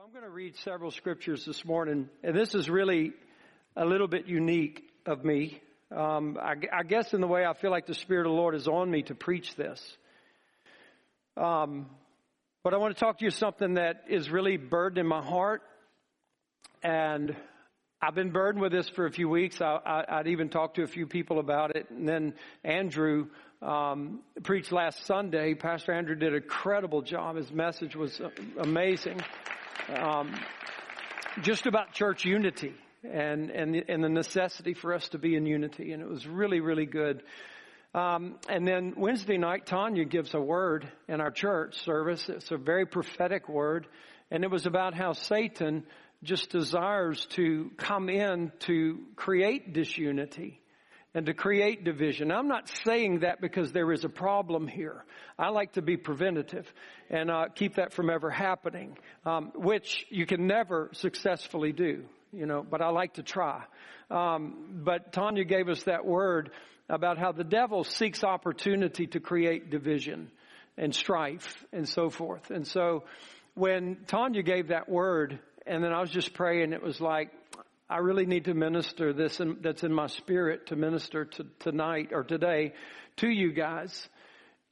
So I'm going to read several scriptures this morning, and this is really a little bit unique of me. Um, I, I, guess in the way I feel like the Spirit of the Lord is on me to preach this. Um, but I want to talk to you something that is really burdened in my heart, and I've been burdened with this for a few weeks. I, would even talked to a few people about it, and then Andrew um, preached last Sunday. Pastor Andrew did a credible job. His message was amazing um, just about church unity and, and, and the necessity for us to be in unity. And it was really, really good. Um, and then Wednesday night, Tanya gives a word in our church service. It's a very prophetic word. And it was about how Satan just desires to come in to create disunity and to create division. I'm not saying that because there is a problem here. I like to be preventative and uh, keep that from ever happening, um, which you can never successfully do, you know, but I like to try. Um, but Tanya gave us that word about how the devil seeks opportunity to create division and strife and so forth. And so when Tanya gave that word, and then I was just praying, it was like, I really need to minister this in, that's in my spirit to minister to, tonight or today to you guys.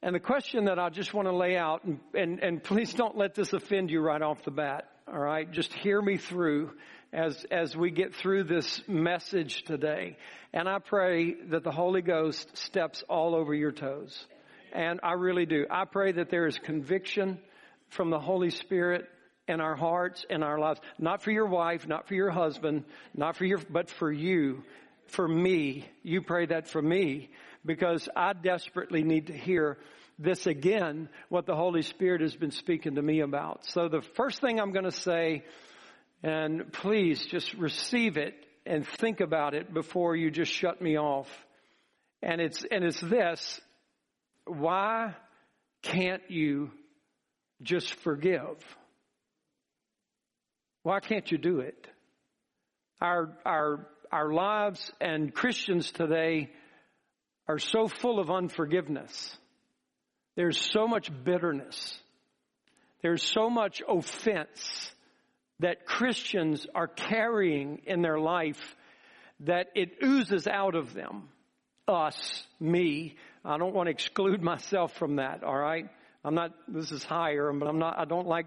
And the question that I just want to lay out, and, and, and please don't let this offend you right off the bat. All right. Just hear me through as, as we get through this message today. And I pray that the Holy Ghost steps all over your toes. And I really do. I pray that there is conviction from the Holy Spirit in our hearts and our lives. Not for your wife, not for your husband, not for your, but for you, for me. You pray that for me because I desperately need to hear this again, what the Holy Spirit has been speaking to me about. So the first thing I'm going to say, and please just receive it and think about it before you just shut me off. And it's, and it's this. Why can't you just forgive? Why can't you do it? Our, our, our lives and Christians today are so full of unforgiveness. There's so much bitterness. There's so much offense that Christians are carrying in their life that it oozes out of them. Us, me. I don't want to exclude myself from that, all right? I'm not, this is higher, but I'm not, I don't like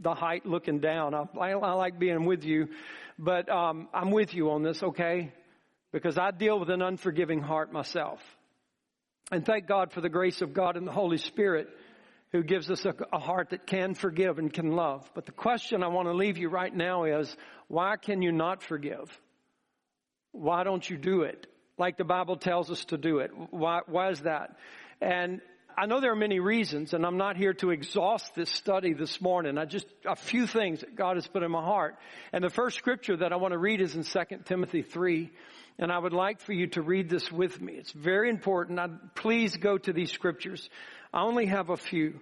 the height looking down. I, I, I like being with you, but um, I'm with you on this, okay? Because I deal with an unforgiving heart myself. And thank God for the grace of God and the Holy Spirit who gives us a, a heart that can forgive and can love. But the question I want to leave you right now is, why can you not forgive? Why don't you do it? Like the Bible tells us to do it. Why, why is that? And I know there are many reasons, and I'm not here to exhaust this study this morning. I just, a few things that God has put in my heart. And the first scripture that I want to read is in 2 Timothy 3. And I would like for you to read this with me. It's very important. I, please go to these scriptures. I only have a few,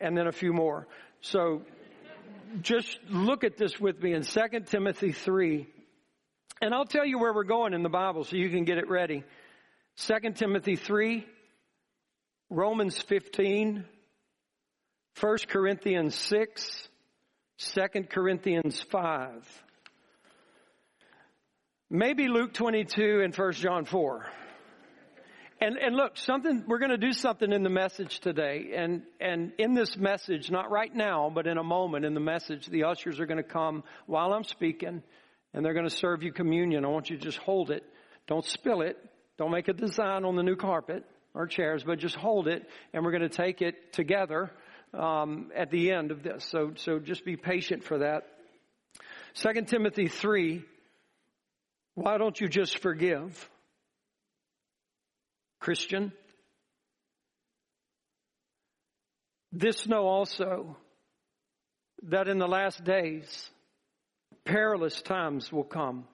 and then a few more. So just look at this with me in 2 Timothy 3. And I'll tell you where we're going in the Bible so you can get it ready. 2 Timothy 3, Romans 15, 1 Corinthians 6, 2 Corinthians 5. Maybe Luke 22 and 1 John 4. And, and look, something, we're going to do something in the message today. And, and in this message, not right now, but in a moment in the message, the ushers are going to come while I'm speaking and they're going to serve you communion. I want you to just hold it. Don't spill it. Don't make a design on the new carpet our chairs, but just hold it, and we're going to take it together um, at the end of this. So, so just be patient for that. Second Timothy three. Why don't you just forgive, Christian? This know also that in the last days perilous times will come.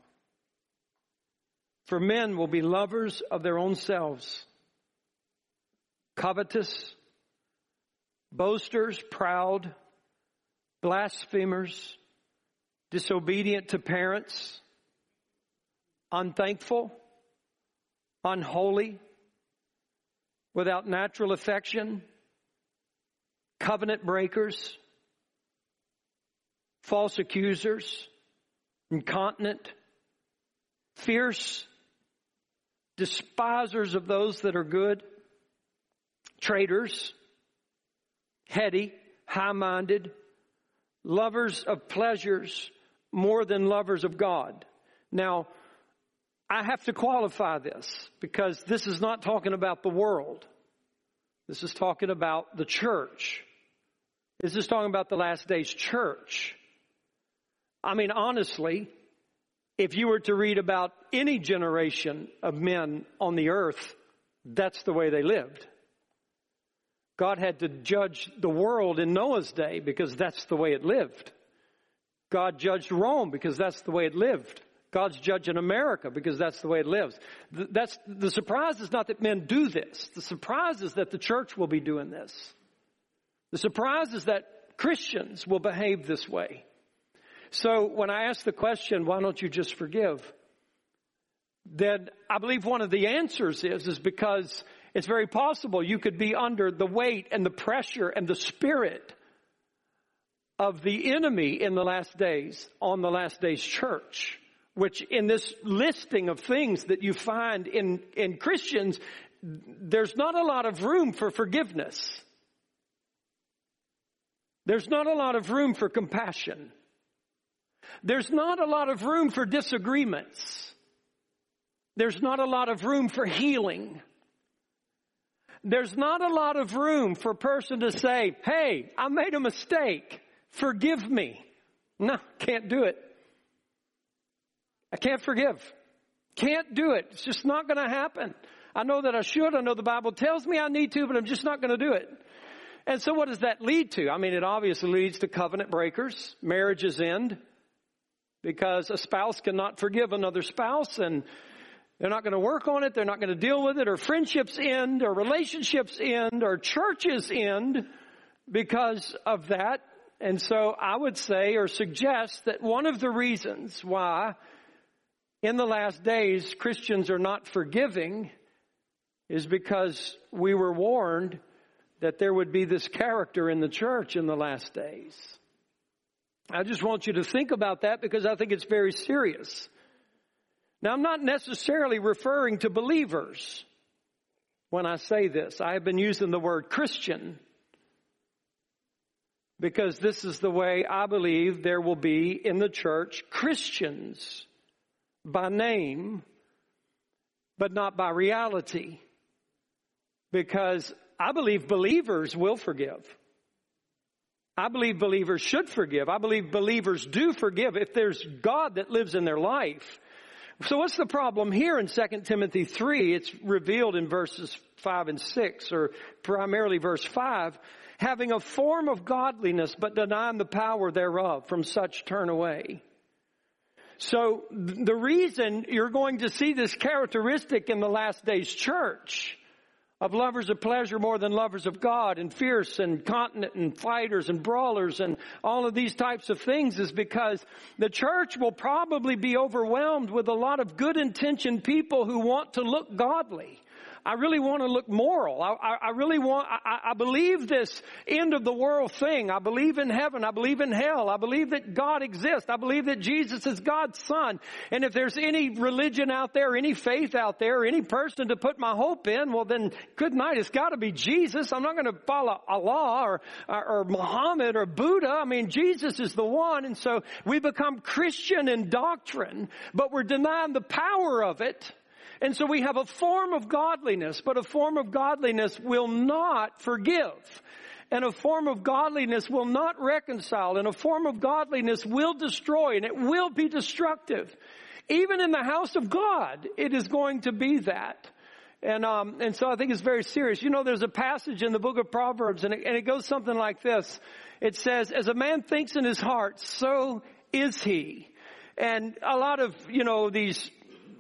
For men will be lovers of their own selves covetous, boasters, proud, blasphemers, disobedient to parents, unthankful, unholy, without natural affection, covenant breakers, false accusers, incontinent, fierce, despisers of those that are good, traitors, heady, high minded, lovers of pleasures more than lovers of God. Now, I have to qualify this because this is not talking about the world. This is talking about the church. This is talking about the last days church. I mean, honestly, if you were to read about any generation of men on the earth, that's the way they lived. God had to judge the world in Noah's day because that's the way it lived. God judged Rome because that's the way it lived. God's judging America because that's the way it lives. That's, the surprise is not that men do this. The surprise is that the church will be doing this. The surprise is that Christians will behave this way. So when I ask the question, why don't you just forgive? Then I believe one of the answers is, is because it's very possible you could be under the weight and the pressure and the spirit of the enemy in the last days on the last days church, which in this listing of things that you find in, in Christians, there's not a lot of room for forgiveness. There's not a lot of room for compassion. There's not a lot of room for disagreements. There's not a lot of room for healing there's not a lot of room for a person to say, hey, I made a mistake. Forgive me. No, can't do it. I can't forgive. Can't do it. It's just not going to happen. I know that I should. I know the Bible tells me I need to, but I'm just not going to do it. And so what does that lead to? I mean, it obviously leads to covenant breakers. Marriages end because a spouse cannot forgive another spouse and they're not going to work on it. They're not going to deal with it. Or friendships end, or relationships end, or churches end because of that. And so I would say or suggest that one of the reasons why in the last days Christians are not forgiving is because we were warned that there would be this character in the church in the last days. I just want you to think about that because I think it's very serious. Now, I'm not necessarily referring to believers when I say this. I have been using the word Christian because this is the way I believe there will be in the church Christians by name, but not by reality. Because I believe believers will forgive. I believe believers should forgive. I believe believers do forgive if there's God that lives in their life. So what's the problem here in 2 Timothy 3? It's revealed in verses 5 and 6, or primarily verse 5. Having a form of godliness, but denying the power thereof, from such turn away. So the reason you're going to see this characteristic in the last days church of lovers of pleasure more than lovers of God and fierce and continent and fighters and brawlers and all of these types of things is because the church will probably be overwhelmed with a lot of good intentioned people who want to look godly. I really want to look moral. I, I, I really want, I, I believe this end of the world thing. I believe in heaven. I believe in hell. I believe that God exists. I believe that Jesus is God's son. And if there's any religion out there, any faith out there, any person to put my hope in, well then, good night. It's got to be Jesus. I'm not going to follow Allah or, or, or Muhammad or Buddha. I mean, Jesus is the one. And so we become Christian in doctrine, but we're denying the power of it and so we have a form of godliness, but a form of godliness will not forgive. And a form of godliness will not reconcile. And a form of godliness will destroy and it will be destructive. Even in the house of God, it is going to be that. And, um, and so I think it's very serious. You know, there's a passage in the book of Proverbs and it, and it goes something like this. It says, as a man thinks in his heart, so is he. And a lot of, you know, these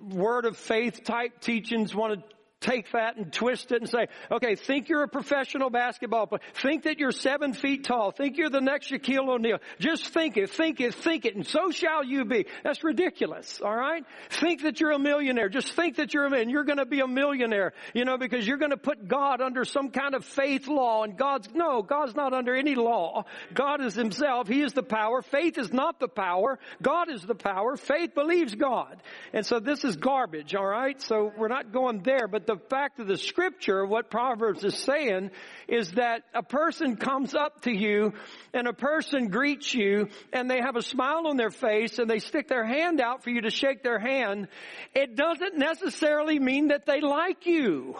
word of faith type teachings want to take that and twist it and say, okay, think you're a professional basketball player. Think that you're seven feet tall. Think you're the next Shaquille O'Neal. Just think it, think it, think it, and so shall you be. That's ridiculous, alright? Think that you're a millionaire. Just think that you're a man. You're gonna be a millionaire, you know, because you're gonna put God under some kind of faith law and God's, no, God's not under any law. God is Himself. He is the power. Faith is not the power. God is the power. Faith believes God. And so this is garbage, alright? So we're not going there, but the fact of the scripture, what Proverbs is saying, is that a person comes up to you and a person greets you and they have a smile on their face and they stick their hand out for you to shake their hand. It doesn't necessarily mean that they like you.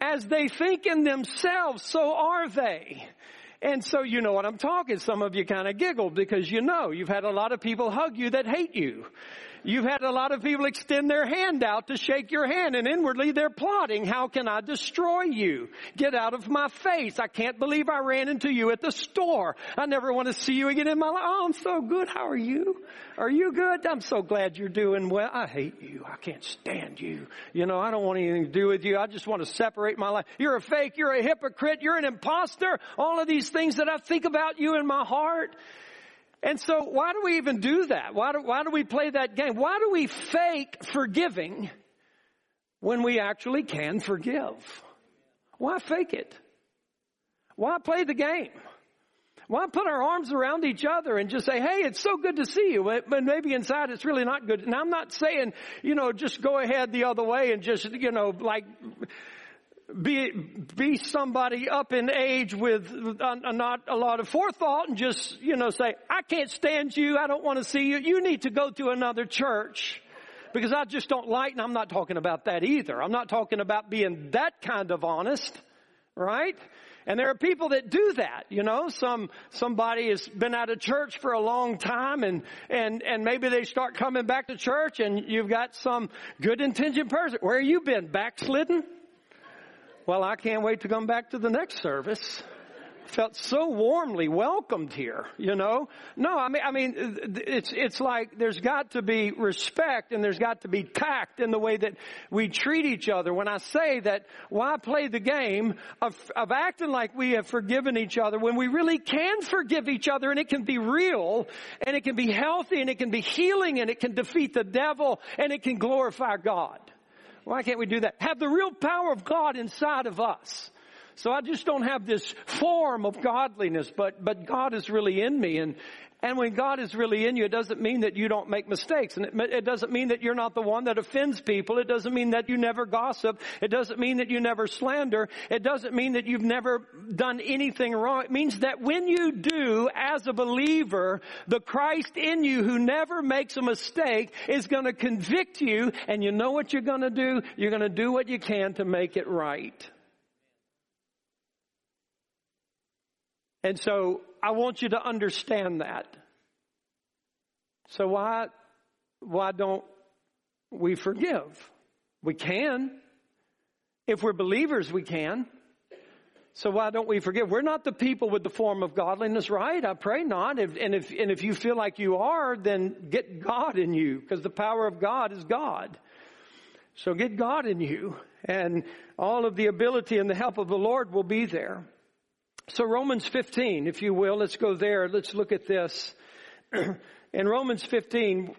As they think in themselves, so are they. And so you know what I'm talking. Some of you kind of giggled because you know you've had a lot of people hug you that hate you. You've had a lot of people extend their hand out to shake your hand and inwardly they're plotting, how can I destroy you? Get out of my face. I can't believe I ran into you at the store. I never want to see you again in my life. Oh, I'm so good. How are you? Are you good? I'm so glad you're doing well. I hate you. I can't stand you. You know, I don't want anything to do with you. I just want to separate my life. You're a fake. You're a hypocrite. You're an imposter. All of these things that I think about you in my heart. And so why do we even do that? Why do, why do we play that game? Why do we fake forgiving when we actually can forgive? Why fake it? Why play the game? Why put our arms around each other and just say, hey, it's so good to see you, but maybe inside it's really not good. And I'm not saying, you know, just go ahead the other way and just, you know, like, be be somebody up in age with uh, not a lot of forethought and just you know say I can't stand you I don't want to see you you need to go to another church because I just don't like and I'm not talking about that either I'm not talking about being that kind of honest right and there are people that do that, you know, some, somebody has been out of church for a long time and, and, and maybe they start coming back to church and you've got some good intentioned person. Where you been? Backslidden? Well, I can't wait to come back to the next service. Felt so warmly welcomed here, you know? No, I mean, I mean, it's, it's like there's got to be respect and there's got to be tact in the way that we treat each other. When I say that, why play the game of, of acting like we have forgiven each other when we really can forgive each other and it can be real and it can be healthy and it can be healing and it can defeat the devil and it can glorify God. Why can't we do that? Have the real power of God inside of us. So I just don't have this form of godliness, but, but God is really in me. And, and when God is really in you, it doesn't mean that you don't make mistakes. And it, it, doesn't mean that you're not the one that offends people. It doesn't mean that you never gossip. It doesn't mean that you never slander. It doesn't mean that you've never done anything wrong. It means that when you do, as a believer, the Christ in you who never makes a mistake is going to convict you. And you know what you're going to do? You're going to do what you can to make it right. And so I want you to understand that. So why, why don't we forgive? We can. If we're believers, we can. So why don't we forgive? We're not the people with the form of godliness, right? I pray not. If, and if, and if you feel like you are, then get God in you, because the power of God is God. So get God in you, and all of the ability and the help of the Lord will be there. So Romans 15, if you will, let's go there. Let's look at this. In Romans 15,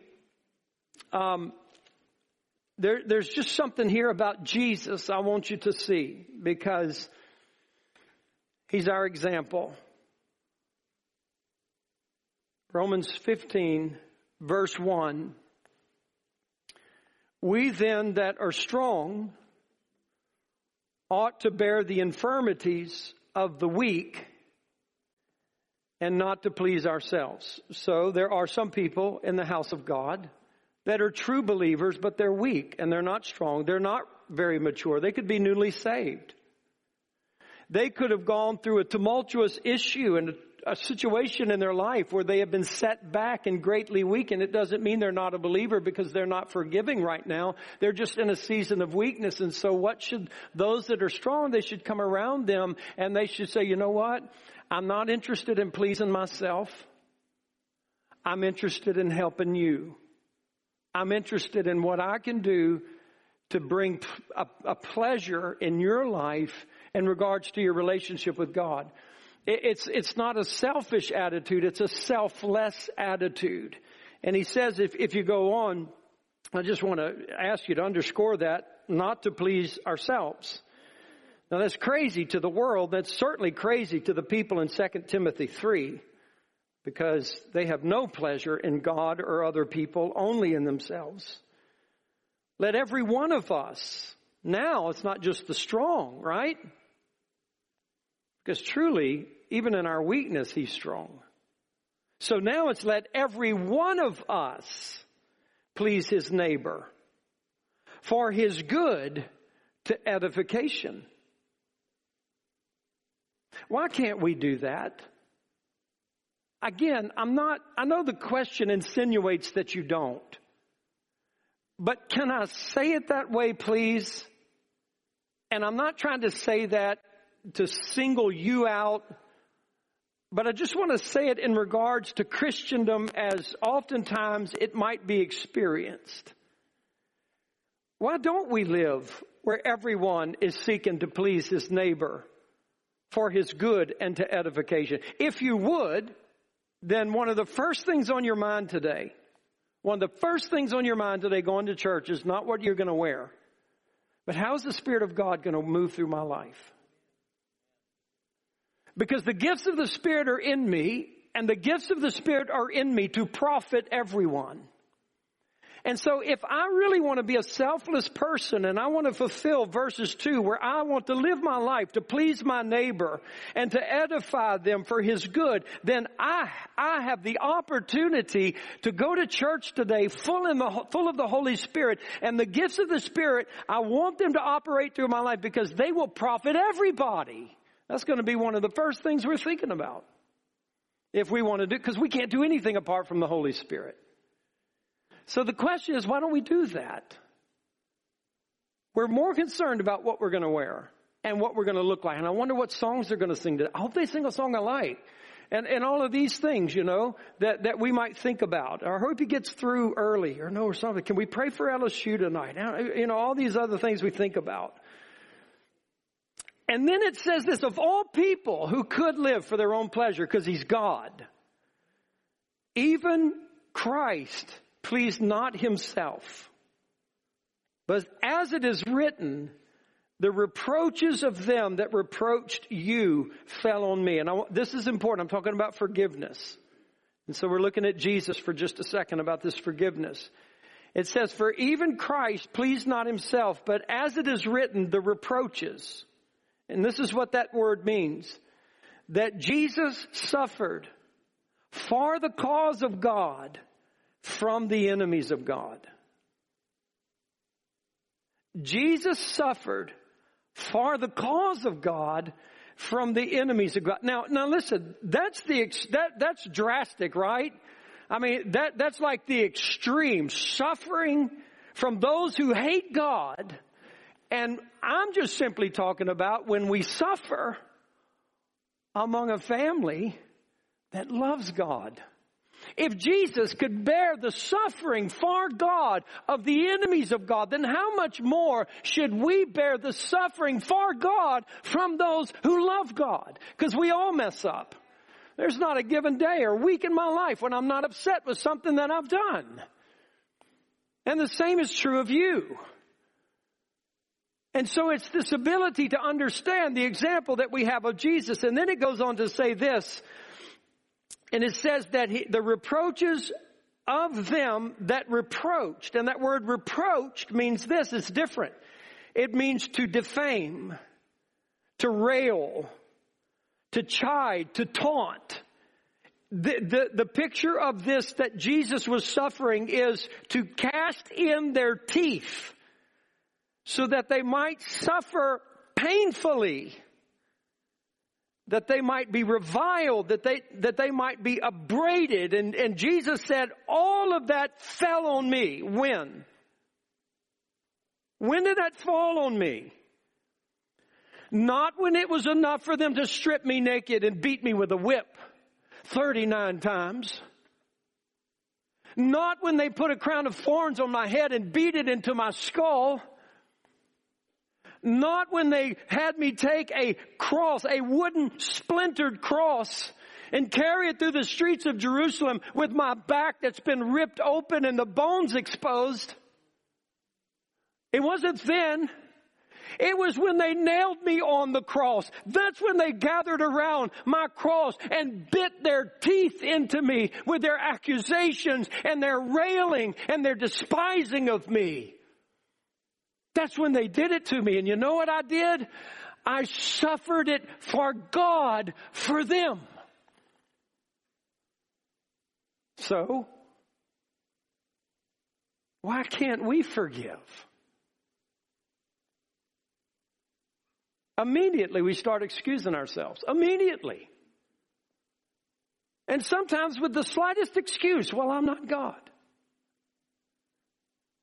um, there, there's just something here about Jesus I want you to see because he's our example. Romans 15, verse 1. We then that are strong ought to bear the infirmities of the weak and not to please ourselves. So there are some people in the house of God that are true believers, but they're weak and they're not strong. They're not very mature. They could be newly saved. They could have gone through a tumultuous issue and a situation in their life where they have been set back and greatly weakened. It doesn't mean they're not a believer because they're not forgiving right now. They're just in a season of weakness. And so what should those that are strong, they should come around them and they should say, you know what? I'm not interested in pleasing myself. I'm interested in helping you. I'm interested in what I can do to bring a, a pleasure in your life in regards to your relationship with God. It, it's, it's not a selfish attitude, it's a selfless attitude. And he says if, if you go on, I just want to ask you to underscore that, not to please ourselves. Now that's crazy to the world. That's certainly crazy to the people in 2 Timothy 3 because they have no pleasure in God or other people, only in themselves. Let every one of us, now it's not just the strong, right? Because truly, even in our weakness, He's strong. So now it's let every one of us please his neighbor for his good to edification. Why can't we do that? Again, I'm not, I know the question insinuates that you don't. But can I say it that way, please? And I'm not trying to say that to single you out, but I just want to say it in regards to Christendom as oftentimes it might be experienced. Why don't we live where everyone is seeking to please his neighbor for his good and to edification? If you would, then one of the first things on your mind today, one of the first things on your mind today going to church is not what you're going to wear, but how's the Spirit of God going to move through my life? Because the gifts of the Spirit are in me, and the gifts of the Spirit are in me to profit everyone. And so if I really want to be a selfless person and I want to fulfill verses two where I want to live my life to please my neighbor and to edify them for his good, then I, I have the opportunity to go to church today full in the, full of the Holy Spirit and the gifts of the Spirit. I want them to operate through my life because they will profit everybody. That's going to be one of the first things we're thinking about. If we want to do, because we can't do anything apart from the Holy Spirit. So the question is, why don't we do that? We're more concerned about what we're going to wear and what we're going to look like. And I wonder what songs they're going to sing. Today. I hope they sing a song I like. And, and all of these things, you know, that, that we might think about. I hope he gets through early or no or something. Can we pray for LSU tonight? You know, all these other things we think about. And then it says this, of all people who could live for their own pleasure because he's God, even Christ pleased not himself. But as it is written, the reproaches of them that reproached you fell on me. And I, this is important. I'm talking about forgiveness. And so we're looking at Jesus for just a second about this forgiveness. It says, for even Christ pleased not himself, but as it is written, the reproaches. And this is what that word means. That Jesus suffered for the cause of God from the enemies of God. Jesus suffered for the cause of God from the enemies of God. Now, now listen, that's the, that, that's drastic, right? I mean, that, that's like the extreme suffering from those who hate God. And I'm just simply talking about when we suffer among a family that loves God. If Jesus could bear the suffering for God of the enemies of God, then how much more should we bear the suffering for God from those who love God? Because we all mess up. There's not a given day or week in my life when I'm not upset with something that I've done. And the same is true of you. And so it's this ability to understand the example that we have of Jesus. And then it goes on to say this, and it says that he, the reproaches of them that reproached, and that word reproached means this, it's different. It means to defame, to rail, to chide, to taunt. The, the, the picture of this that Jesus was suffering is to cast in their teeth so that they might suffer painfully that they might be reviled, that they, that they might be upbraided. And, and Jesus said, all of that fell on me. When? When did that fall on me? Not when it was enough for them to strip me naked and beat me with a whip 39 times. Not when they put a crown of thorns on my head and beat it into my skull. Not when they had me take a cross, a wooden splintered cross, and carry it through the streets of Jerusalem with my back that's been ripped open and the bones exposed. It wasn't then. It was when they nailed me on the cross. That's when they gathered around my cross and bit their teeth into me with their accusations and their railing and their despising of me. That's when they did it to me. And you know what I did? I suffered it for God, for them. So, why can't we forgive? Immediately we start excusing ourselves. Immediately. And sometimes with the slightest excuse, well, I'm not God.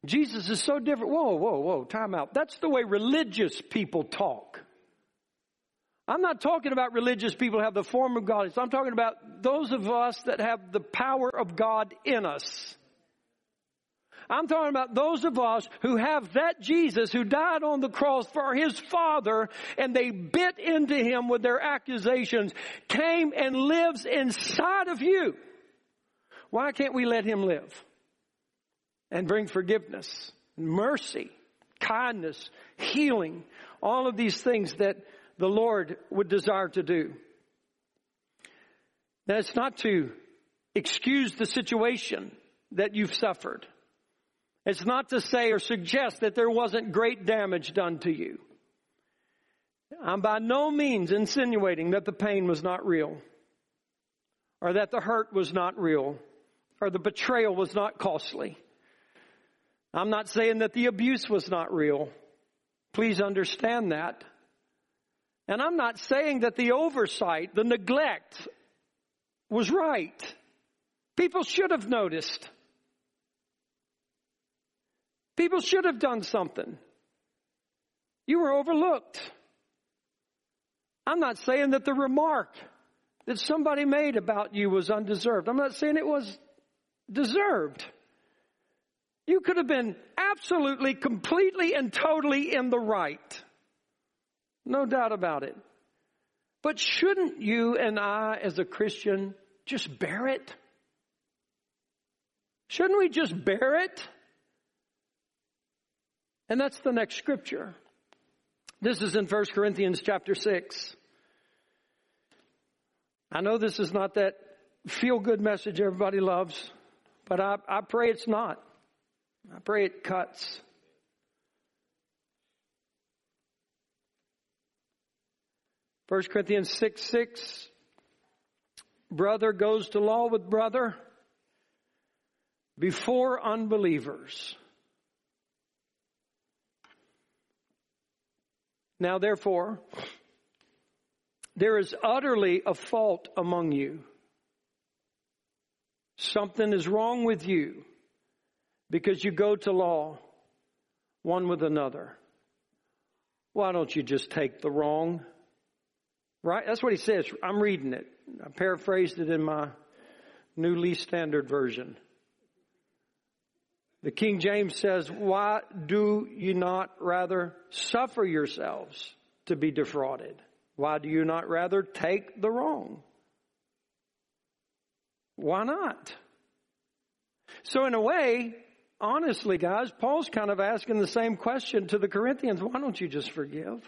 Jesus is so different. Whoa, whoa, whoa, time out. That's the way religious people talk. I'm not talking about religious people who have the form of God. I'm talking about those of us that have the power of God in us. I'm talking about those of us who have that Jesus who died on the cross for his Father and they bit into him with their accusations, came and lives inside of you. Why can't we let him live and bring forgiveness, mercy, kindness, healing, all of these things that the Lord would desire to do? It's not to excuse the situation that you've suffered. It's not to say or suggest that there wasn't great damage done to you. I'm by no means insinuating that the pain was not real, or that the hurt was not real, or the betrayal was not costly. I'm not saying that the abuse was not real. Please understand that. And I'm not saying that the oversight, the neglect was right. People should have noticed. People should have done something. You were overlooked. I'm not saying that the remark that somebody made about you was undeserved. I'm not saying it was deserved. You could have been absolutely, completely, and totally in the right. No doubt about it. But shouldn't you and I, as a Christian, just bear it? Shouldn't we just bear it? And that's the next scripture. This is in 1 Corinthians chapter 6. I know this is not that feel good message everybody loves, but I, I pray it's not. I pray it cuts. First Corinthians 6 6 brother goes to law with brother before unbelievers. Now, therefore, there is utterly a fault among you. Something is wrong with you because you go to law one with another. Why don't you just take the wrong? Right? That's what he says. I'm reading it. I paraphrased it in my New Lee Standard Version. The King James says, Why do you not rather suffer yourselves to be defrauded? Why do you not rather take the wrong? Why not? So, in a way, honestly, guys, Paul's kind of asking the same question to the Corinthians why don't you just forgive?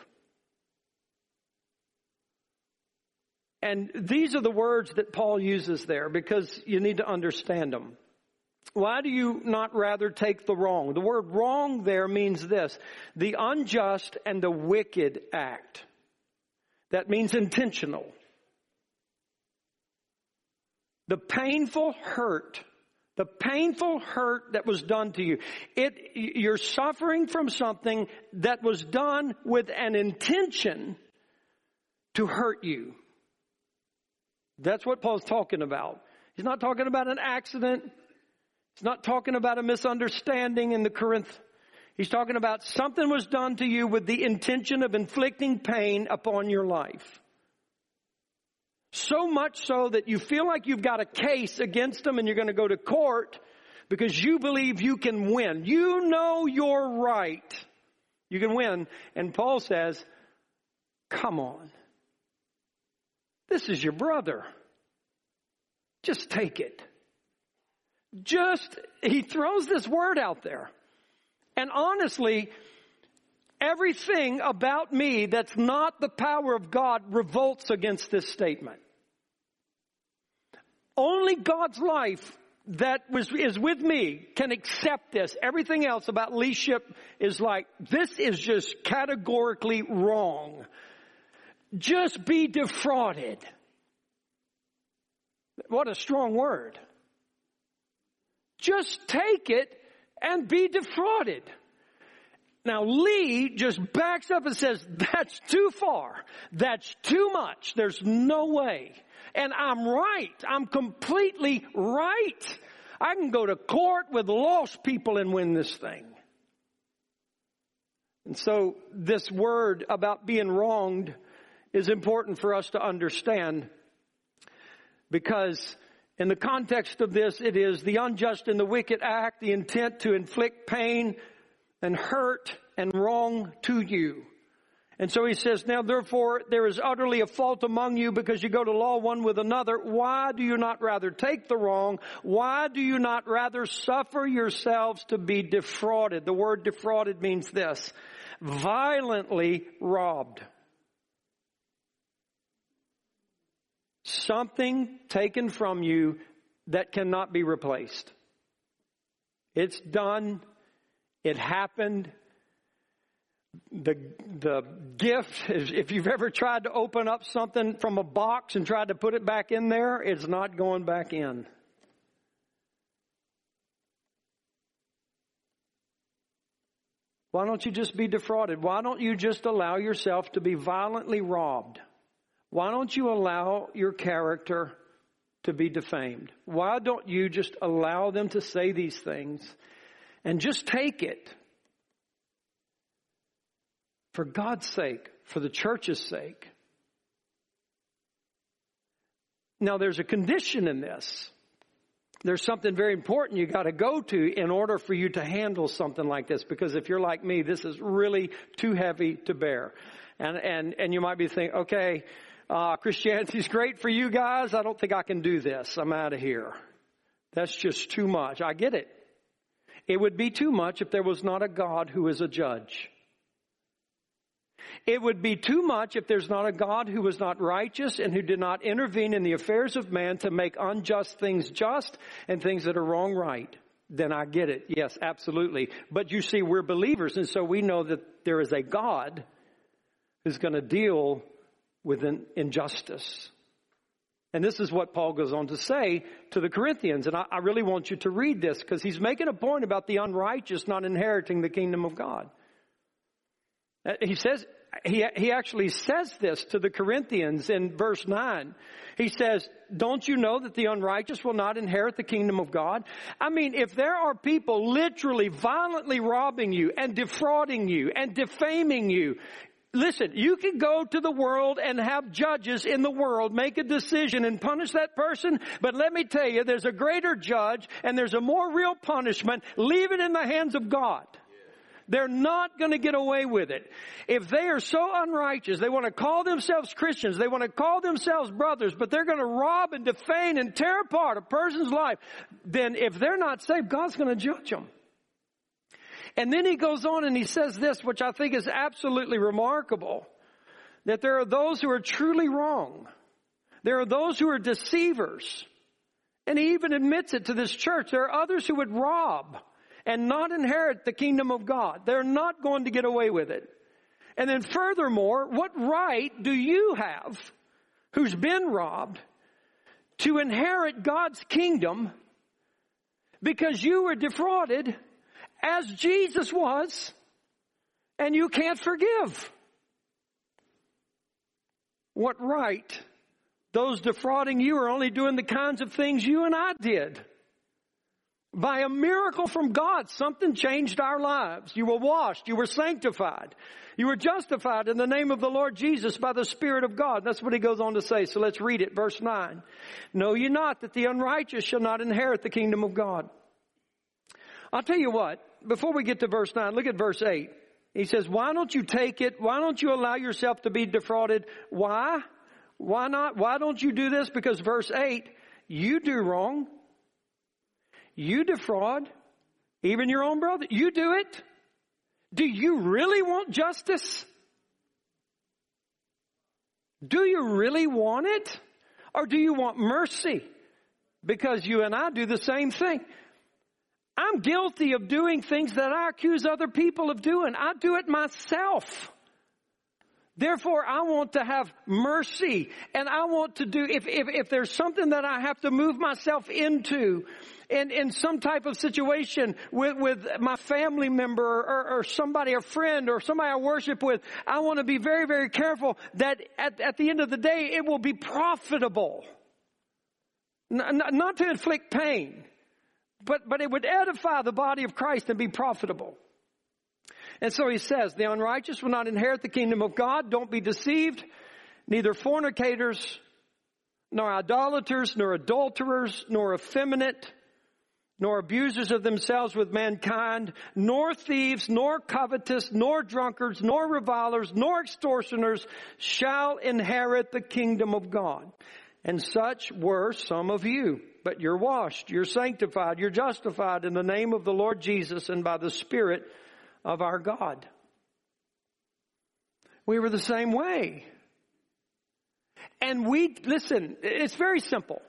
And these are the words that Paul uses there because you need to understand them. Why do you not rather take the wrong? The word wrong there means this the unjust and the wicked act. That means intentional. The painful hurt, the painful hurt that was done to you. It, you're suffering from something that was done with an intention to hurt you. That's what Paul's talking about. He's not talking about an accident. He's not talking about a misunderstanding in the Corinth. He's talking about something was done to you with the intention of inflicting pain upon your life. So much so that you feel like you've got a case against them and you're going to go to court because you believe you can win. You know you're right. You can win. And Paul says, come on. This is your brother. Just take it. Just, he throws this word out there. And honestly, everything about me that's not the power of God revolts against this statement. Only God's life that was, is with me can accept this. Everything else about leadership is like, this is just categorically wrong. Just be defrauded. What a strong word. Just take it and be defrauded. Now Lee just backs up and says, that's too far. That's too much. There's no way. And I'm right. I'm completely right. I can go to court with lost people and win this thing. And so this word about being wronged is important for us to understand because in the context of this, it is the unjust and the wicked act, the intent to inflict pain, and hurt and wrong to you. And so he says, now therefore there is utterly a fault among you because you go to law one with another. Why do you not rather take the wrong? Why do you not rather suffer yourselves to be defrauded? The word defrauded means this. Violently robbed. Something taken from you that cannot be replaced. It's done. It happened. The, the gift, if you've ever tried to open up something from a box and tried to put it back in there, it's not going back in. Why don't you just be defrauded? Why don't you just allow yourself to be violently robbed? Why don't you allow your character to be defamed? Why don't you just allow them to say these things and just take it. For God's sake, for the church's sake. Now there's a condition in this. There's something very important you gotta go to in order for you to handle something like this. Because if you're like me, this is really too heavy to bear. And, and, and you might be thinking, okay, uh, Christianity's great for you guys. I don't think I can do this. I'm out of here. That's just too much. I get it. It would be too much if there was not a God who is a judge. It would be too much if there's not a God who was not righteous and who did not intervene in the affairs of man to make unjust things just and things that are wrong right. Then I get it. Yes, absolutely. But you see, we're believers and so we know that there is a God who's going to deal with an injustice. And this is what Paul goes on to say to the Corinthians. And I, I really want you to read this because he's making a point about the unrighteous not inheriting the kingdom of God. Uh, he says, he, he actually says this to the Corinthians in verse 9. He says, don't you know that the unrighteous will not inherit the kingdom of God? I mean, if there are people literally violently robbing you and defrauding you and defaming you, Listen, you can go to the world and have judges in the world make a decision and punish that person, but let me tell you, there's a greater judge and there's a more real punishment. Leave it in the hands of God. They're not going to get away with it. If they are so unrighteous, they want to call themselves Christians, they want to call themselves brothers, but they're going to rob and defame and tear apart a person's life, then if they're not saved, God's going to judge them. And then he goes on and he says this, which I think is absolutely remarkable, that there are those who are truly wrong. There are those who are deceivers. And he even admits it to this church. There are others who would rob and not inherit the kingdom of God. They're not going to get away with it. And then furthermore, what right do you have, who's been robbed, to inherit God's kingdom because you were defrauded as Jesus was, and you can't forgive. What right? Those defrauding you are only doing the kinds of things you and I did. By a miracle from God, something changed our lives. You were washed. You were sanctified. You were justified in the name of the Lord Jesus by the Spirit of God. That's what he goes on to say. So let's read it. Verse 9. Know ye not that the unrighteous shall not inherit the kingdom of God? I'll tell you what, before we get to verse 9, look at verse 8. He says, why don't you take it? Why don't you allow yourself to be defrauded? Why? Why not? Why don't you do this? Because verse 8, you do wrong. You defraud. Even your own brother. You do it. Do you really want justice? Do you really want it? Or do you want mercy? Because you and I do the same thing. I'm guilty of doing things that I accuse other people of doing. I do it myself. Therefore, I want to have mercy and I want to do, if, if, if there's something that I have to move myself into in, in some type of situation with, with my family member or, or somebody, a friend or somebody I worship with, I want to be very, very careful that at, at the end of the day, it will be profitable. N- not to inflict pain but, but it would edify the body of Christ and be profitable. And so he says, the unrighteous will not inherit the kingdom of God. Don't be deceived. Neither fornicators, nor idolaters, nor adulterers, nor effeminate, nor abusers of themselves with mankind, nor thieves, nor covetous, nor drunkards, nor revilers, nor extortioners shall inherit the kingdom of God. And such were some of you but you're washed, you're sanctified, you're justified in the name of the Lord Jesus and by the Spirit of our God. We were the same way. And we, listen, it's very simple.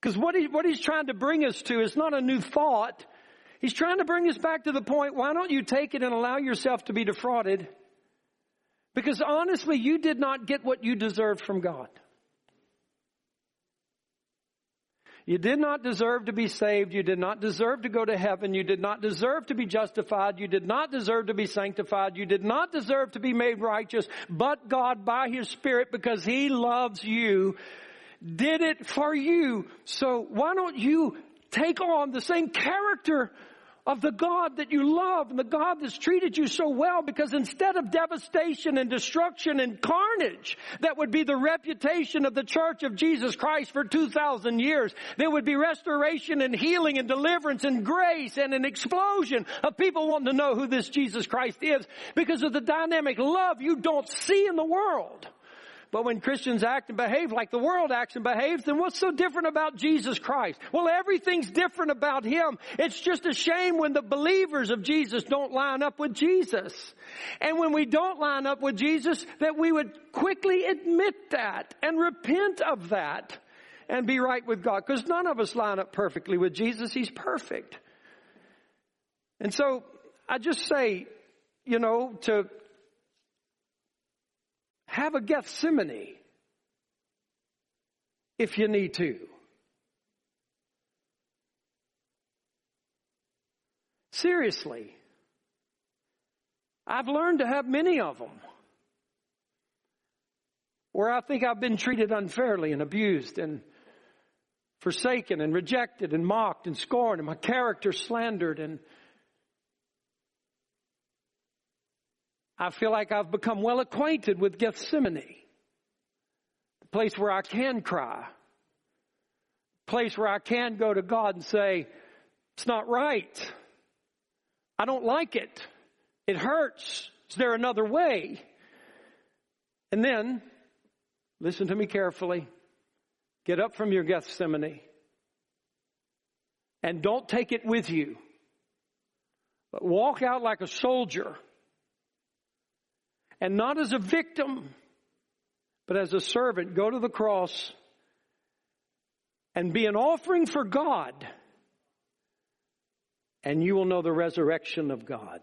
Because what, he, what he's trying to bring us to is not a new thought. He's trying to bring us back to the point, why don't you take it and allow yourself to be defrauded? Because honestly, you did not get what you deserved from God. You did not deserve to be saved. You did not deserve to go to heaven. You did not deserve to be justified. You did not deserve to be sanctified. You did not deserve to be made righteous. But God, by His Spirit, because He loves you, did it for you. So why don't you take on the same character of the God that you love and the God that's treated you so well because instead of devastation and destruction and carnage that would be the reputation of the church of Jesus Christ for 2,000 years, there would be restoration and healing and deliverance and grace and an explosion of people wanting to know who this Jesus Christ is because of the dynamic love you don't see in the world. But when Christians act and behave like the world acts and behaves, then what's so different about Jesus Christ? Well, everything's different about Him. It's just a shame when the believers of Jesus don't line up with Jesus. And when we don't line up with Jesus, that we would quickly admit that and repent of that and be right with God. Because none of us line up perfectly with Jesus. He's perfect. And so I just say, you know, to have a Gethsemane if you need to. Seriously. I've learned to have many of them where I think I've been treated unfairly and abused and forsaken and rejected and mocked and scorned and my character slandered and I feel like I've become well acquainted with Gethsemane, the place where I can cry, place where I can go to God and say, it's not right. I don't like it. It hurts. Is there another way? And then, listen to me carefully. Get up from your Gethsemane and don't take it with you, but walk out like a soldier and not as a victim, but as a servant, go to the cross and be an offering for God, and you will know the resurrection of God.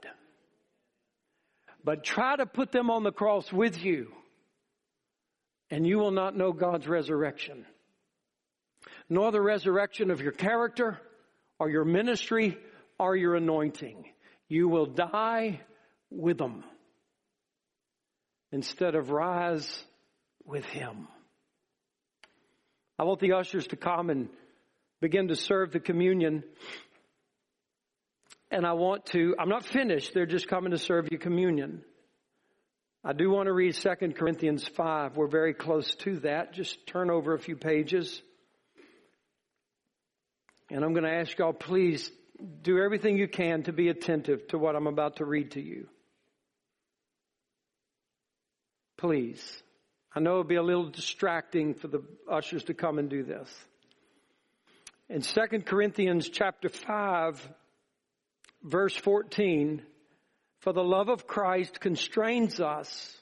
But try to put them on the cross with you, and you will not know God's resurrection, nor the resurrection of your character, or your ministry, or your anointing. You will die with them instead of rise with Him. I want the ushers to come and begin to serve the communion. And I want to, I'm not finished, they're just coming to serve you communion. I do want to read 2 Corinthians 5. We're very close to that. Just turn over a few pages. And I'm going to ask y'all, please do everything you can to be attentive to what I'm about to read to you. Please. I know it'll be a little distracting for the ushers to come and do this. In 2 Corinthians chapter 5, verse 14, for the love of Christ constrains us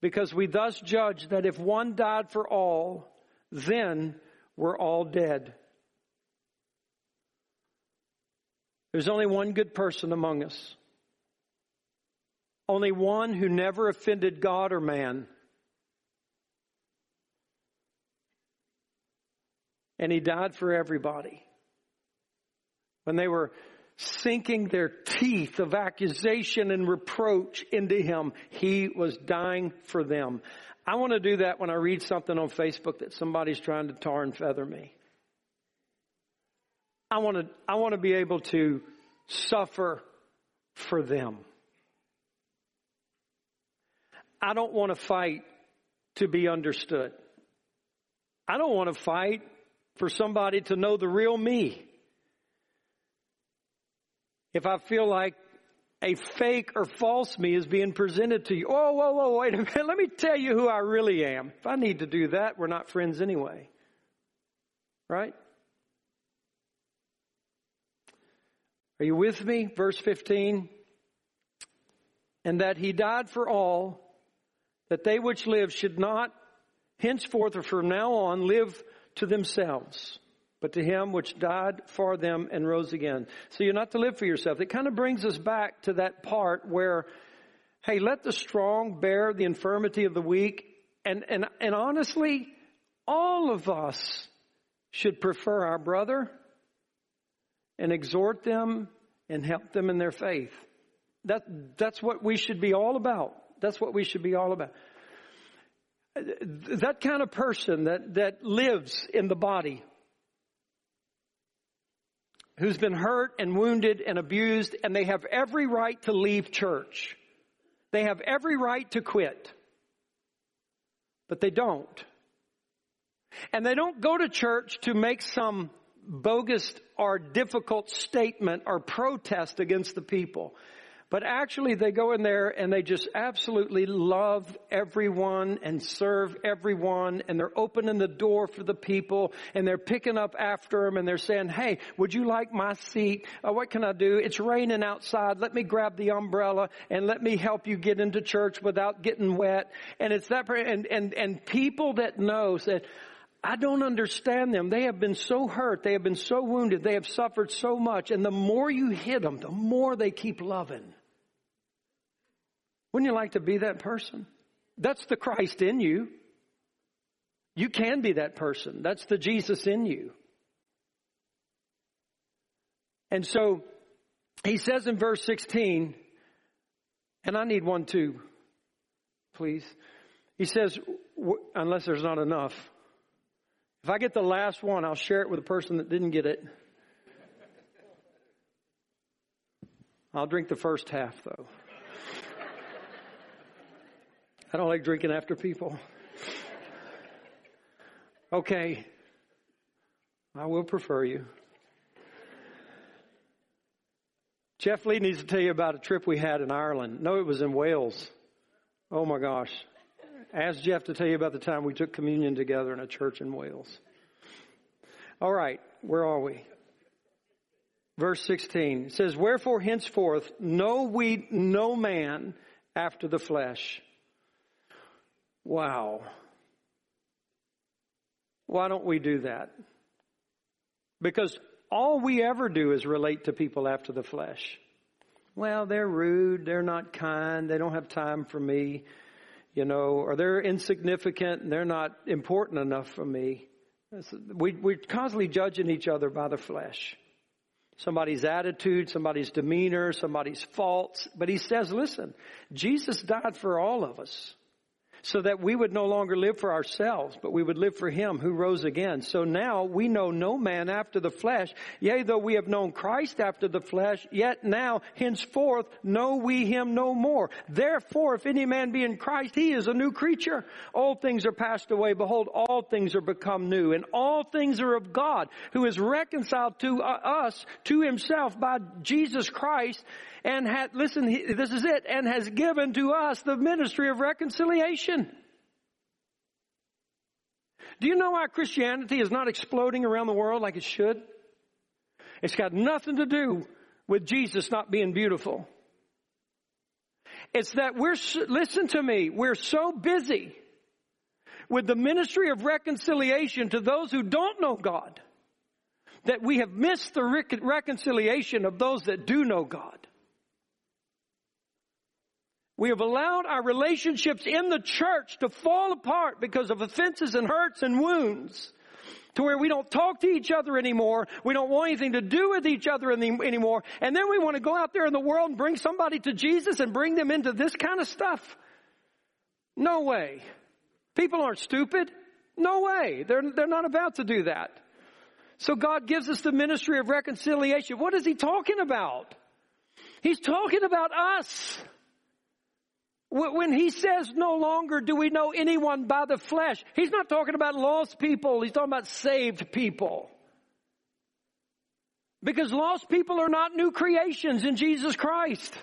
because we thus judge that if one died for all, then we're all dead. There's only one good person among us. Only one who never offended God or man. And he died for everybody. When they were sinking their teeth of accusation and reproach into him, he was dying for them. I want to do that when I read something on Facebook that somebody's trying to tar and feather me. I want to, I want to be able to suffer for them. I don't want to fight to be understood. I don't want to fight for somebody to know the real me. If I feel like a fake or false me is being presented to you, oh, whoa, whoa, wait a minute, let me tell you who I really am. If I need to do that, we're not friends anyway. Right? Are you with me? Verse 15. And that he died for all, that they which live should not henceforth or from now on live to themselves, but to him which died for them and rose again. So you're not to live for yourself. It kind of brings us back to that part where, hey, let the strong bear the infirmity of the weak. And, and, and honestly, all of us should prefer our brother and exhort them and help them in their faith. That, that's what we should be all about. That's what we should be all about. That kind of person that, that lives in the body, who's been hurt and wounded and abused, and they have every right to leave church. They have every right to quit. But they don't. And they don't go to church to make some bogus or difficult statement or protest against the people. But actually they go in there and they just absolutely love everyone and serve everyone and they're opening the door for the people and they're picking up after them and they're saying, hey, would you like my seat? Uh, what can I do? It's raining outside. Let me grab the umbrella and let me help you get into church without getting wet. And it's that, and, and, and people that know said, I don't understand them. They have been so hurt. They have been so wounded. They have suffered so much. And the more you hit them, the more they keep loving. Wouldn't you like to be that person? That's the Christ in you. You can be that person. That's the Jesus in you. And so he says in verse 16, and I need one too, please. He says, unless there's not enough. If I get the last one, I'll share it with the person that didn't get it. I'll drink the first half though. I don't like drinking after people. Okay. I will prefer you. Jeff Lee needs to tell you about a trip we had in Ireland. No, it was in Wales. Oh my gosh. Ask Jeff to tell you about the time we took communion together in a church in Wales. All right, where are we? Verse 16 says, Wherefore henceforth know we no man after the flesh. Wow. Why don't we do that? Because all we ever do is relate to people after the flesh. Well, they're rude, they're not kind, they don't have time for me you know, or they're insignificant and they're not important enough for me. We, we're constantly judging each other by the flesh. Somebody's attitude, somebody's demeanor, somebody's faults. But he says, listen, Jesus died for all of us. So that we would no longer live for ourselves, but we would live for him who rose again. So now we know no man after the flesh. Yea, though we have known Christ after the flesh, yet now henceforth know we him no more. Therefore, if any man be in Christ, he is a new creature. All things are passed away. Behold, all things are become new. And all things are of God, who is reconciled to uh, us, to himself by Jesus Christ and had, listen, this is it, and has given to us the ministry of reconciliation. Do you know why Christianity is not exploding around the world like it should? It's got nothing to do with Jesus not being beautiful. It's that we're, listen to me, we're so busy with the ministry of reconciliation to those who don't know God that we have missed the reconciliation of those that do know God. We have allowed our relationships in the church to fall apart because of offenses and hurts and wounds to where we don't talk to each other anymore. We don't want anything to do with each other any, anymore. And then we want to go out there in the world and bring somebody to Jesus and bring them into this kind of stuff. No way. People aren't stupid. No way. They're, they're not about to do that. So God gives us the ministry of reconciliation. What is He talking about? He's talking about us. When he says no longer do we know anyone by the flesh, he's not talking about lost people, he's talking about saved people. Because lost people are not new creations in Jesus Christ.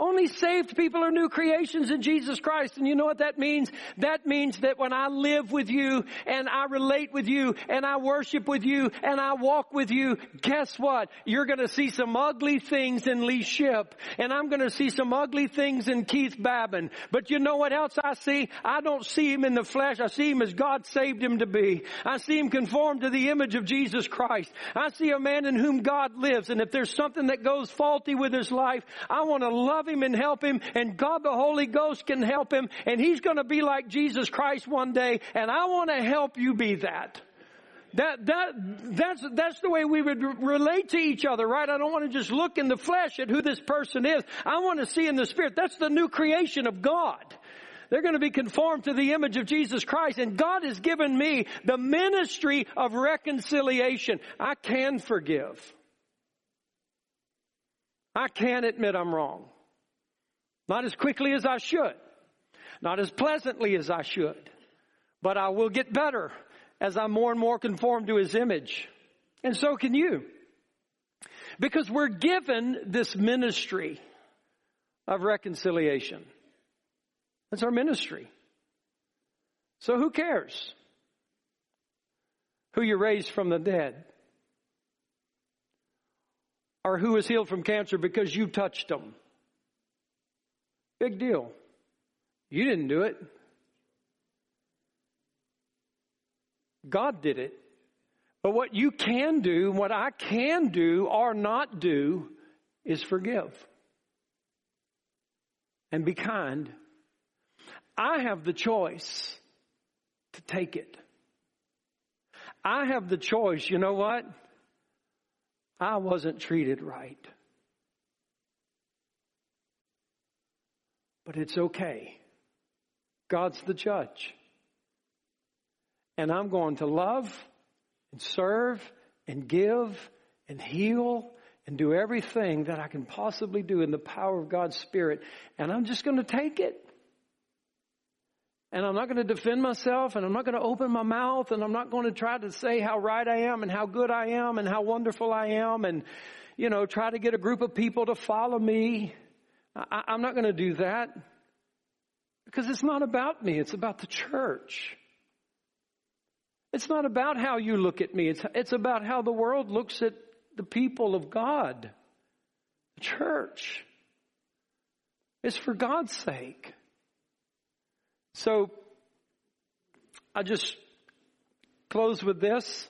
Only saved people are new creations in Jesus Christ. And you know what that means? That means that when I live with you and I relate with you and I worship with you and I walk with you, guess what? You're going to see some ugly things in Lee Ship and I'm going to see some ugly things in Keith Babin. But you know what else I see? I don't see him in the flesh. I see him as God saved him to be. I see him conformed to the image of Jesus Christ. I see a man in whom God lives. And if there's something that goes faulty with his life, I want to love him and help him and God the Holy Ghost can help him and he's going to be like Jesus Christ one day and I want to help you be that. That, that, that's, that's the way we would relate to each other, right? I don't want to just look in the flesh at who this person is. I want to see in the spirit. That's the new creation of God. They're going to be conformed to the image of Jesus Christ. And God has given me the ministry of reconciliation. I can forgive. I can admit I'm wrong. Not as quickly as I should. Not as pleasantly as I should. But I will get better as I'm more and more conformed to His image. And so can you. Because we're given this ministry of reconciliation. That's our ministry. So who cares? Who you raised from the dead? Or who is healed from cancer because you touched them? Big deal. You didn't do it. God did it. But what you can do, what I can do or not do, is forgive and be kind. I have the choice to take it. I have the choice, you know what? I wasn't treated right. But it's okay. God's the judge. And I'm going to love and serve and give and heal and do everything that I can possibly do in the power of God's Spirit. And I'm just going to take it. And I'm not going to defend myself and I'm not going to open my mouth and I'm not going to try to say how right I am and how good I am and how wonderful I am and, you know, try to get a group of people to follow me. I, I'm not going to do that because it's not about me. It's about the church. It's not about how you look at me. It's, it's about how the world looks at the people of God, the church. It's for God's sake. So, I just close with this.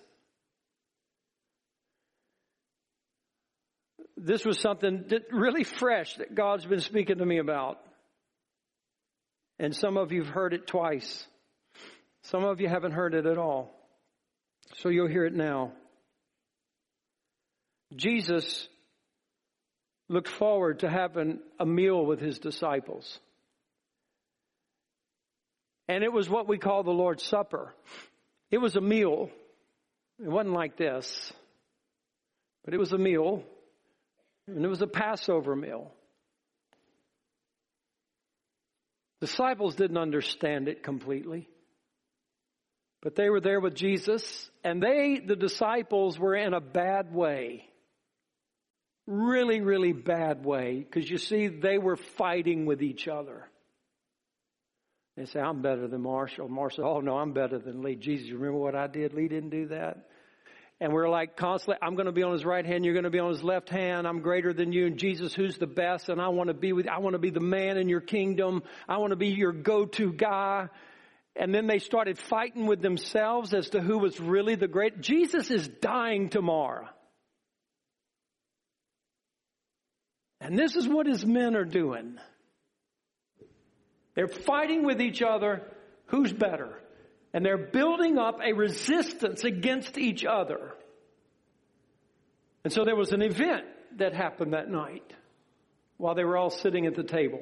This was something that really fresh that God's been speaking to me about. And some of you have heard it twice. Some of you haven't heard it at all. So you'll hear it now. Jesus looked forward to having a meal with his disciples. And it was what we call the Lord's Supper. It was a meal. It wasn't like this, but it was a meal, and it was a Passover meal. Disciples didn't understand it completely. But they were there with Jesus, and they, the disciples, were in a bad way. Really, really bad way. Because you see, they were fighting with each other. They say, I'm better than Marshall. Marshall, oh no, I'm better than Lee. Jesus, remember what I did? Lee didn't do that. And we're like constantly, I'm going to be on his right hand, you're going to be on his left hand, I'm greater than you, and Jesus, who's the best, and I want to be with, I want to be the man in your kingdom, I want to be your go-to guy. And then they started fighting with themselves as to who was really the great. Jesus is dying tomorrow. And this is what his men are doing. They're fighting with each other. Who's better? And they're building up a resistance against each other. And so there was an event that happened that night while they were all sitting at the table.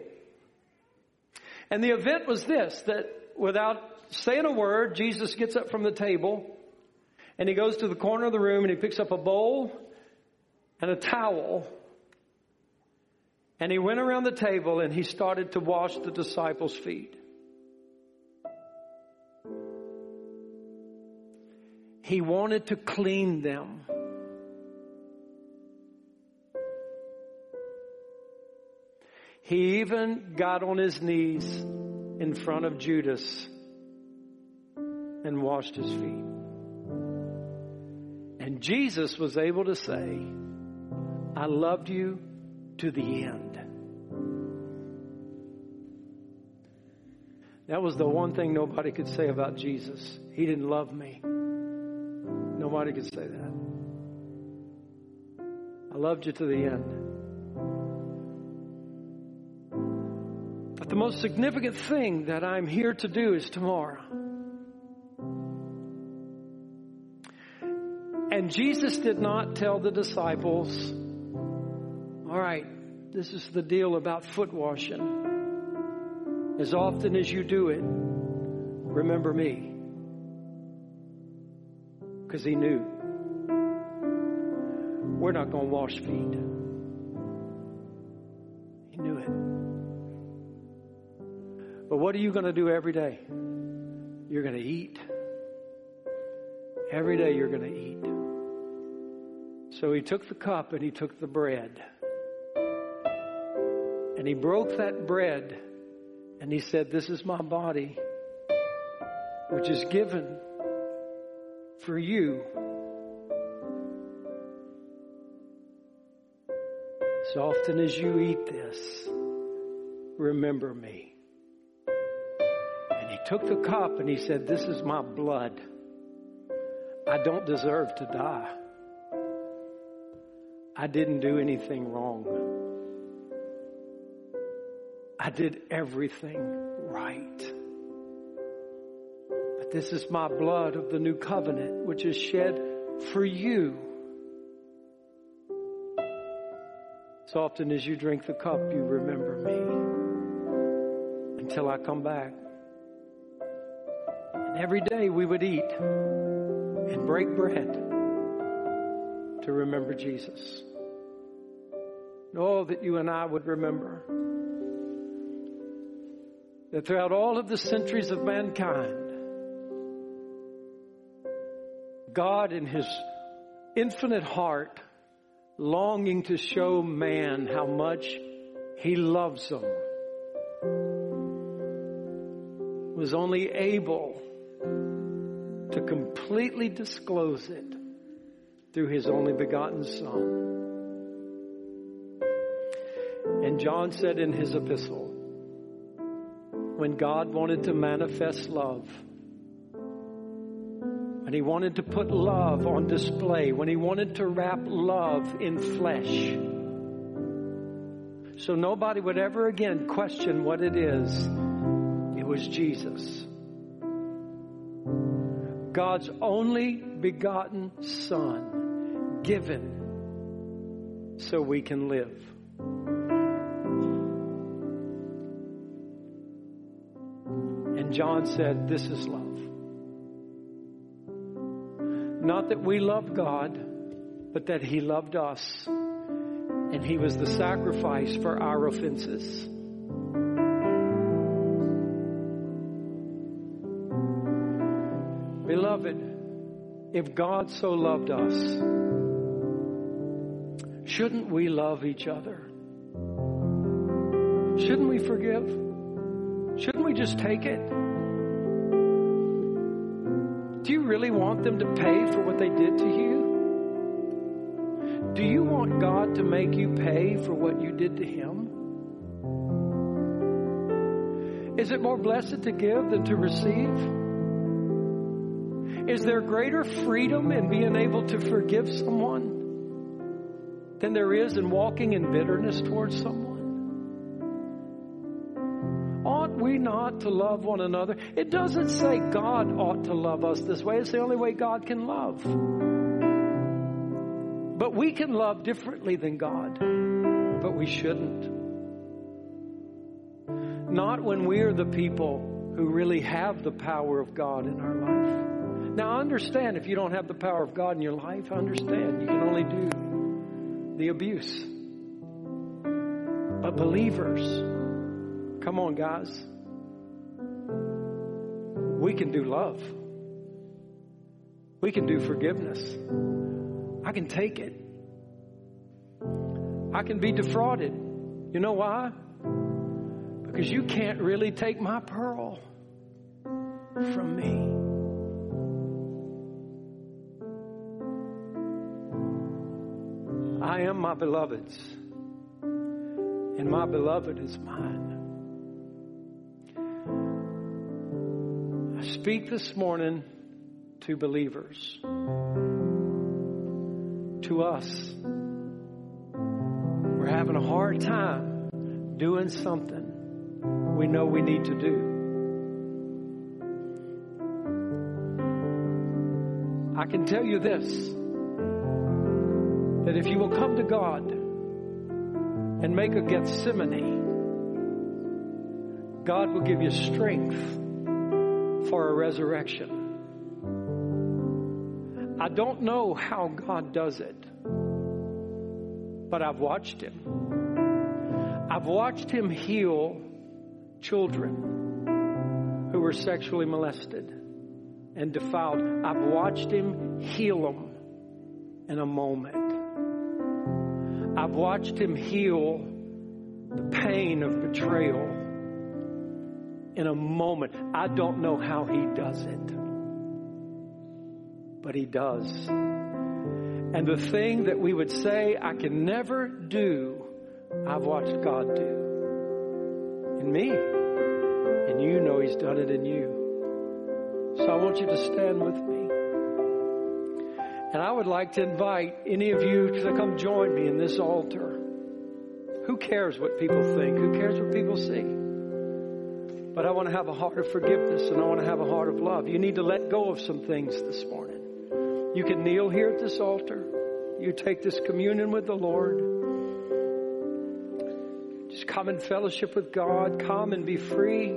And the event was this, that without saying a word, Jesus gets up from the table and he goes to the corner of the room and he picks up a bowl and a towel and he went around the table and he started to wash the disciples' feet. He wanted to clean them. He even got on his knees in front of Judas and washed his feet. And Jesus was able to say, I loved you to the end. That was the one thing nobody could say about Jesus. He didn't love me. Nobody could say that. I loved you to the end. But the most significant thing that I'm here to do is tomorrow. And Jesus did not tell the disciples, all right, this is the deal about foot washing. As often as you do it, remember me. Because he knew. We're not going to wash feet. He knew it. But what are you going to do every day? You're going to eat. Every day you're going to eat. So he took the cup and he took the bread. And he broke that bread and he said, This is my body, which is given for you. As often as you eat this, remember me. And he took the cup and he said, This is my blood. I don't deserve to die. I didn't do anything wrong. I did everything right. This is my blood of the new covenant, which is shed for you. As often as you drink the cup, you remember me until I come back. And every day we would eat and break bread to remember Jesus. And all that you and I would remember that throughout all of the centuries of mankind, God in His infinite heart, longing to show man how much He loves them, was only able to completely disclose it through His only begotten Son. And John said in his epistle, when God wanted to manifest love. When he wanted to put love on display, when he wanted to wrap love in flesh. So nobody would ever again question what it is. It was Jesus. God's only begotten Son, given so we can live. And John said, This is love. Not that we loved God, but that He loved us. And He was the sacrifice for our offenses. Beloved, if God so loved us, shouldn't we love each other? Shouldn't we forgive? Shouldn't we just take it? Do you really want them to pay for what they did to you? Do you want God to make you pay for what you did to Him? Is it more blessed to give than to receive? Is there greater freedom in being able to forgive someone than there is in walking in bitterness towards someone? Not to love one another? It doesn't say God ought to love us this way. It's the only way God can love. But we can love differently than God, but we shouldn't. Not when we are the people who really have the power of God in our life. Now, understand if you don't have the power of God in your life, understand you can only do the abuse. But believers, come on, guys, we can do love. We can do forgiveness. I can take it. I can be defrauded. You know why? Because you can't really take my pearl from me. I am my beloved's, and my beloved is mine. Speak this morning to believers, to us. We're having a hard time doing something we know we need to do. I can tell you this that if you will come to God and make a Gethsemane, God will give you strength for a resurrection. I don't know how God does it, but I've watched Him. I've watched Him heal children who were sexually molested and defiled. I've watched Him heal them in a moment. I've watched him heal the pain of betrayal in a moment. I don't know how he does it, but he does. And the thing that we would say I can never do, I've watched God do in me. And you know he's done it in you. So I want you to stand with me. And I would like to invite any of you to come join me in this altar. Who cares what people think? Who cares what people see? But I want to have a heart of forgiveness and I want to have a heart of love. You need to let go of some things this morning. You can kneel here at this altar. You take this communion with the Lord. Just come in fellowship with God. Come and be free.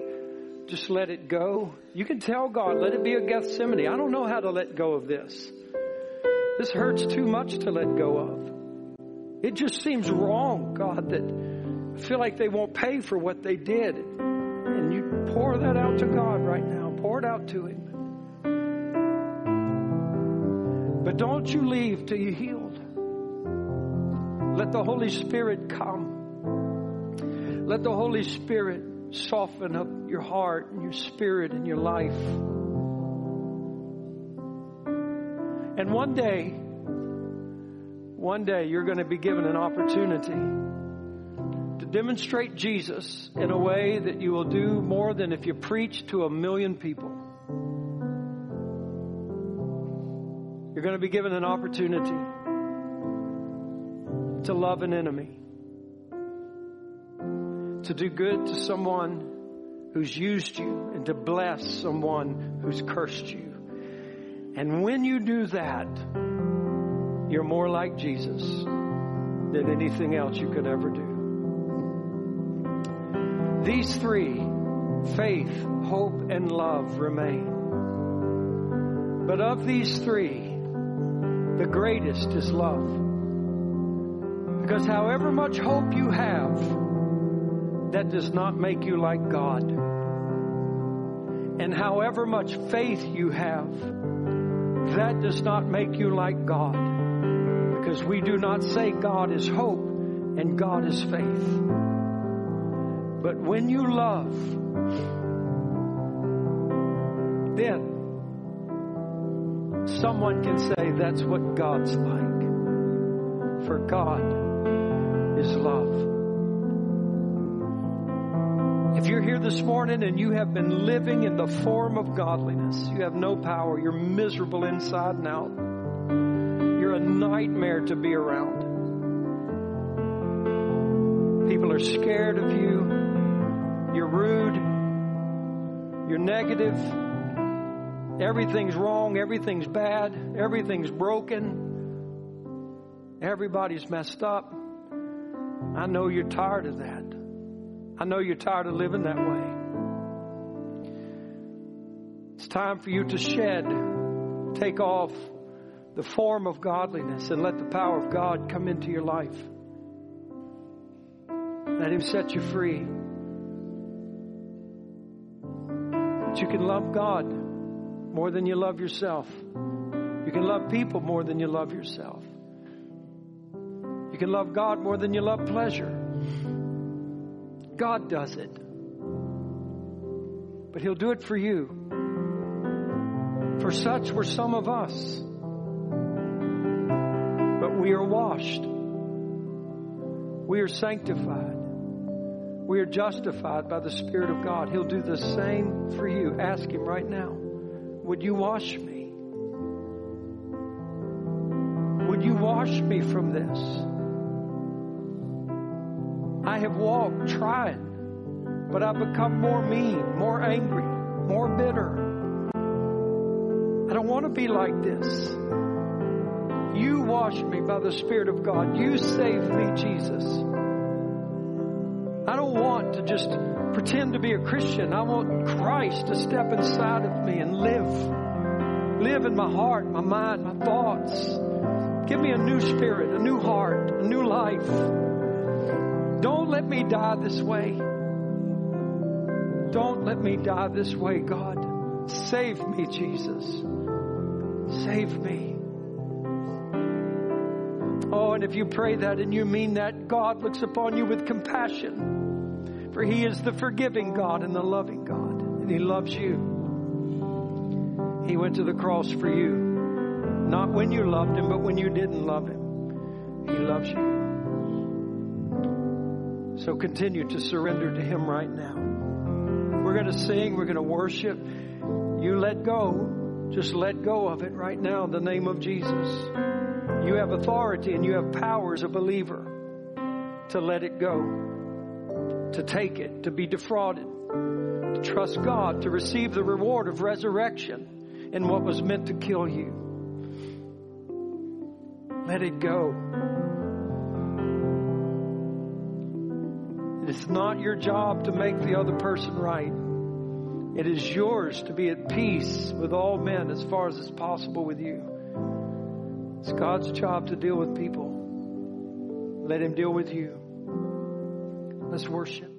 Just let it go. You can tell God, let it be a Gethsemane. I don't know how to let go of this. This hurts too much to let go of. It just seems wrong, God, that I feel like they won't pay for what they did. And you pour that out to God right now. Pour it out to Him. But don't you leave till you're healed. Let the Holy Spirit come. Let the Holy Spirit soften up your heart and your spirit and your life. And one day, one day you're going to be given an opportunity demonstrate Jesus in a way that you will do more than if you preach to a million people. You're going to be given an opportunity to love an enemy, to do good to someone who's used you, and to bless someone who's cursed you. And when you do that, you're more like Jesus than anything else you could ever do. These three faith, hope, and love remain. But of these three, the greatest is love. Because however much hope you have, that does not make you like God. And however much faith you have, that does not make you like God. Because we do not say God is hope and God is faith. But when you love, then someone can say that's what God's like. For God is love. If you're here this morning and you have been living in the form of godliness, you have no power, you're miserable inside and out, you're a nightmare to be around. People are scared of you, you're rude, you're negative, everything's wrong, everything's bad, everything's broken, everybody's messed up. I know you're tired of that. I know you're tired of living that way. It's time for you to shed, take off the form of godliness, and let the power of God come into your life. Let Him set you free. That you can love God more than you love yourself. You can love people more than you love yourself. You can love God more than you love pleasure. God does it. But He'll do it for you. For such were some of us. But we are washed. We are sanctified. We are justified by the Spirit of God. He'll do the same for you. Ask Him right now Would you wash me? Would you wash me from this? I have walked trying, but I've become more mean, more angry, more bitter. I don't want to be like this. You wash me by the Spirit of God. You save me, Jesus. To just pretend to be a Christian. I want Christ to step inside of me and live. Live in my heart, my mind, my thoughts. Give me a new spirit, a new heart, a new life. Don't let me die this way. Don't let me die this way, God. Save me, Jesus. Save me. Oh, and if you pray that and you mean that, God looks upon you with compassion. For He is the forgiving God and the loving God, and He loves you. He went to the cross for you. Not when you loved Him, but when you didn't love Him. He loves you. So continue to surrender to Him right now. We're going to sing, we're going to worship. You let go. Just let go of it right now in the name of Jesus. You have authority and you have power as a believer to let it go, to take it, to be defrauded, to trust God, to receive the reward of resurrection in what was meant to kill you. Let it go. It's not your job to make the other person right. It is yours to be at peace with all men as far as it's possible with you. It's God's job to deal with people. Let Him deal with you. Let's worship.